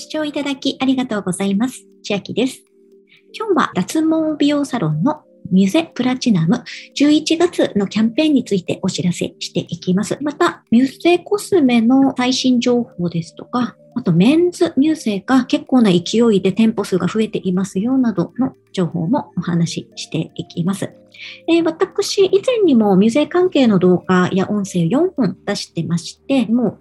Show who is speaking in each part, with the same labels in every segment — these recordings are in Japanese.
Speaker 1: 視聴いただきありがとうございます。千秋です。今日は脱毛美容サロンのミュゼプラチナム11月のキャンペーンについてお知らせしていきます。また、ミュゼコスメの最新情報ですとか、あとメンズミュゼが結構な勢いで店舗数が増えていますよなどの情報もお話ししていきます。えー、私、以前にもミュゼ関係の動画や音声4本出してまして、もう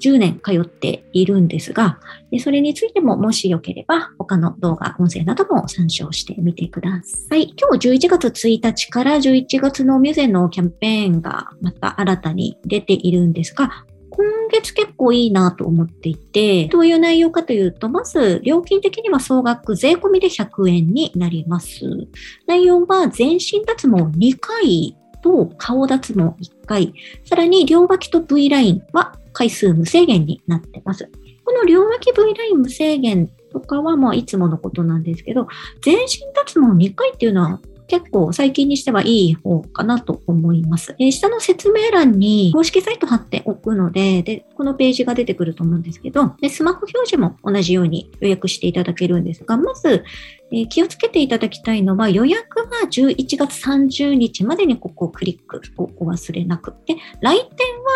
Speaker 1: 10年通っているんですが、それについてももしよければ他の動画、音声なども参照してみてください。今日11月1日から11月のミュゼのキャンペーンがまた新たに出ているんですが、今月結構いいなと思っていて、どういう内容かというと、まず料金的には総額税込みで100円になります。内容は全身脱毛2回と顔脱毛1回、さらに両脇と V ラインは回数無制限になってます。この両脇 V ライン無制限とかはまあいつものことなんですけど、全身脱毛2回っていうのは結構最近にしてはいい方かなと思います。えー、下の説明欄に公式サイト貼っておくのでで、このページが出てくると思うんですけど、でスマホ表示も同じように予約していただけるんですが、まず、え、気をつけていただきたいのは予約は11月30日までにここをクリックをお忘れなく。で、来店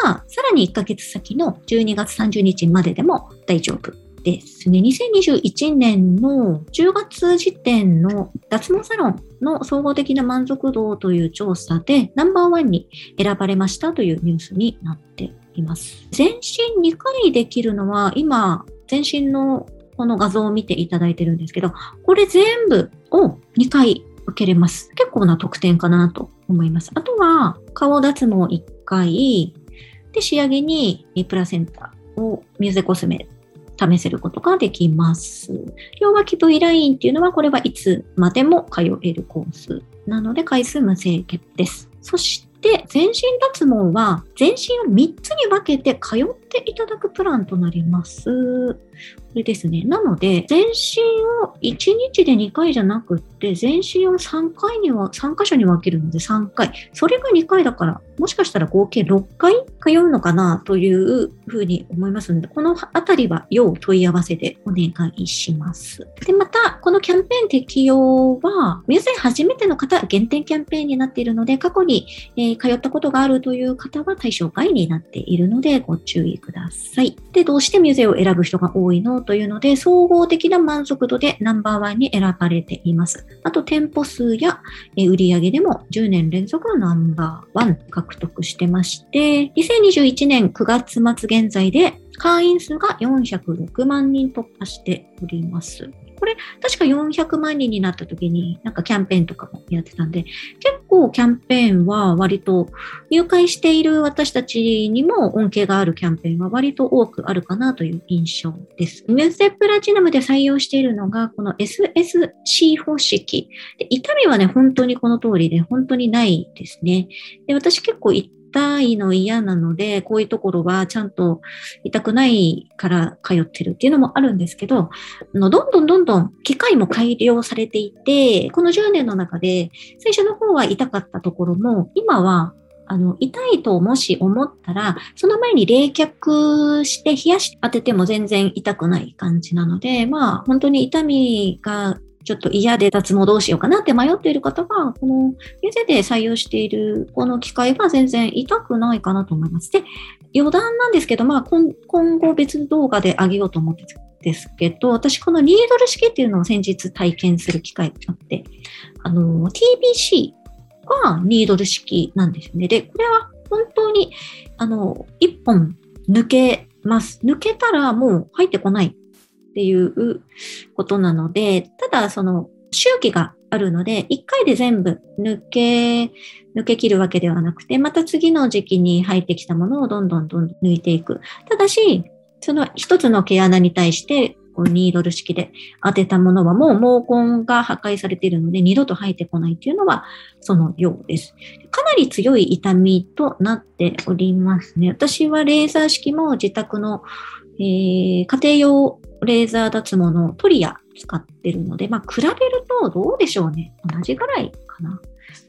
Speaker 1: はさらに1ヶ月先の12月30日まででも大丈夫ですね、2021年の10月時点の脱毛サロンの総合的な満足度という調査でナンバーワンに選ばれましたというニュースになっています。全身2回できるのは今、全身のこの画像を見ていただいてるんですけど、これ全部を2回受けれます。結構な得点かなと思います。あとは、顔脱毛1回、で、仕上げにプラセンタをミューゼコスメ試せることができます。両脇 V ラインっていうのは、これはいつまでも通えるコースなので、回数無制限です。そして、全身脱毛は、全身を3つに分けて通っていただくプランとなります。これですね。なので、全身を1日で2回じゃなくって、全身を3回には、3箇所に分けるので3回。それが2回だから、もしかしたら合計6回通うのかなというふうに思いますので、このあたりは要問い合わせでお願いします。で、また、このキャンペーン適用は、皆さん初めての方限定キャンペーンになっているので、過去に、えー、通ったことがあるという方は対象外になっているので、ご注意ください。で、どうしてミュゼを選ぶ人が多いの？というので、総合的な満足度でナンバーワンに選ばれています。あと、店舗数や売上でも10年連続ナンバーワン獲得してまして、2021年9月末現在で会員数が406万人突破しております。これ、確か400万人になった時に、なんかキャンペーンとかもやってたんで、結構キャンペーンは割と入会している私たちにも恩恵があるキャンペーンは割と多くあるかなという印象です。ミューゼプラチナムで採用しているのが、この SSC 方式。で痛みはね、本当にこの通りで、本当にないですね。で私結構痛いの嫌なので、こういうところはちゃんと痛くないから通ってるっていうのもあるんですけど、あのどんどんどんどん機械も改良されていて、この10年の中で最初の方は痛かったところも、今はあの、痛いともし思ったら、その前に冷却して冷やして当てても全然痛くない感じなので、まあ、本当に痛みがちょっと嫌で脱毛どうしようかなって迷っている方は、この店で採用しているこの機械は全然痛くないかなと思います。で、余談なんですけど、まあ今後別動画であげようと思ってですけど、私このニードル式っていうのを先日体験する機会があって、あの、TBC はニードル式なんですよね。で、これは本当に、あの、一本抜けます。抜けたらもう入ってこないっていうことなので、ただその周期があるので、一回で全部抜け、抜け切るわけではなくて、また次の時期に入ってきたものをどんどんどん抜いていく。ただし、その一つの毛穴に対して、こうニードル式で当てたものはもう毛根が破壊されているので二度と生えてこないっていうのはそのようです。かなり強い痛みとなっておりますね。私はレーザー式も自宅の、えー、家庭用レーザー脱毛のトリア使ってるので、まあ、比べるとどうでしょうね。同じぐらいかな。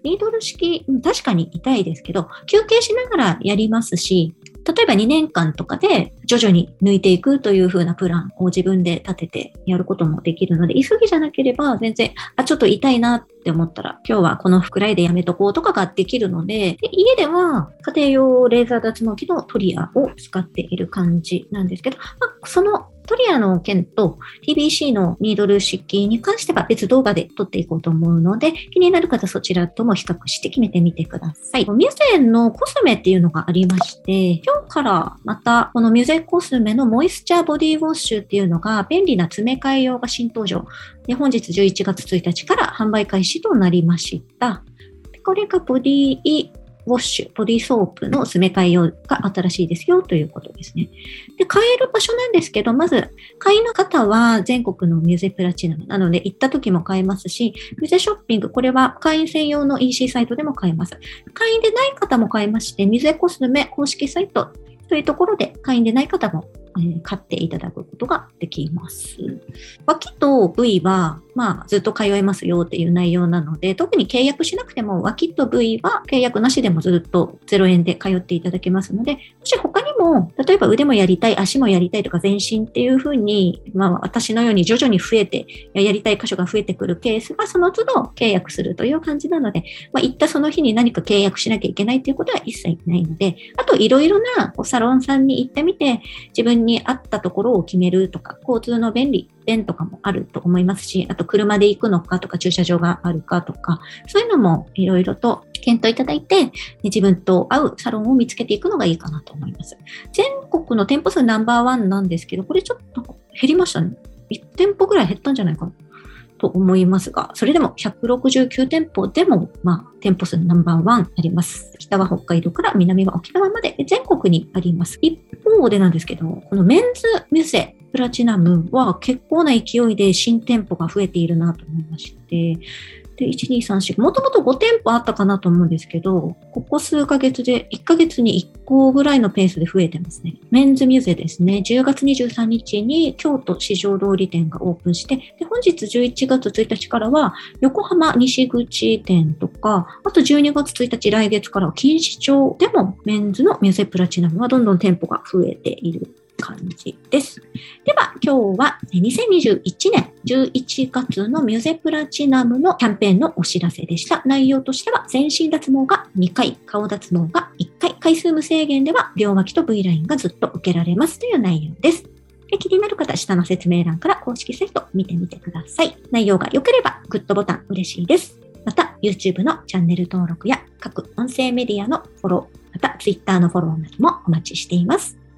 Speaker 1: ニードル式、確かに痛いですけど、休憩しながらやりますし、例えば2年間とかで徐々に抜いていくという風なプランを自分で立ててやることもできるので、急ぎじゃなければ全然、あ、ちょっと痛いなって思ったら、今日はこのふくらいでやめとこうとかができるので、で家では家庭用レーザー脱毛器のトリアを使っている感じなんですけど、まあ、そのトリアの件と TBC のニードル式に関しては別動画で撮っていこうと思うので、気になる方そちらとも比較して決めてみてください。ミュゼのコスメっていうのがありまして、今日からまたこのミュゼコスメのモイスチャーボディウォッシュっていうのが便利な詰め替え用が新登場。で本日11月1日から販売開始となりました。これがボディウォッシュ、ボディーソープの詰め替え用が新しいですよということですね。で、買える場所なんですけど、まず、買いの方は全国のミュゼプラチナムなので、行った時も買えますし、ミュゼショッピング、これは会員専用の EC サイトでも買えます。会員でない方も買えまして、ミュゼコスメ公式サイトというところで、会員でない方も買っていただくことができます。脇と部位は、まあ、ずっと通えますよっていう内容なので、特に契約しなくても、脇と部位は契約なしでもずっと0円で通っていただけますので、もし他にも、例えば腕もやりたい、足もやりたいとか全身っていうふうに、まあ、私のように徐々に増えて、やりたい箇所が増えてくるケースは、その都度契約するという感じなので、まあ、行ったその日に何か契約しなきゃいけないということは一切ないので、あと、いろいろなサロンさんに行ってみて、自分に合ったところを決めるとか、交通の便利、便とかもあると思いますし、あと車で行くのかとか駐車場があるかとか、そういうのもいろいろと検討いただいて、自分と合うサロンを見つけていくのがいいかなと思います。全国の店舗数ナンバーワンなんですけど、これちょっと減りましたね。1店舗ぐらい減ったんじゃないかな。と思いますが、それでも169店舗でも、まあ、店舗数ナンバーワンあります。北は北海道から南は沖縄まで全国にあります。一方でなんですけど、このメンズミュセプラチナムは結構な勢いで新店舗が増えているなと思いまして、で、1、2、3、4、もともと5店舗あったかなと思うんですけど、ここ数ヶ月で1ヶ月に1個ぐらいのペースで増えてますね。メンズミュゼですね。10月23日に京都市場通り店がオープンして、で本日11月1日からは横浜西口店とか、あと12月1日来月からは錦糸町でもメンズのミュゼプラチナムはどんどん店舗が増えている感じです。では、今日は2021年11月のミュゼプラチナムのキャンペーンのお知らせでした。内容としては、全身脱毛が2回、顔脱毛が1回、回数無制限では両脇と V ラインがずっと受けられますという内容です。で気になる方、下の説明欄から公式サイト見てみてください。内容が良ければ、グッドボタン嬉しいです。また、YouTube のチャンネル登録や各音声メディアのフォロー、また Twitter のフォローなどもお待ちしています。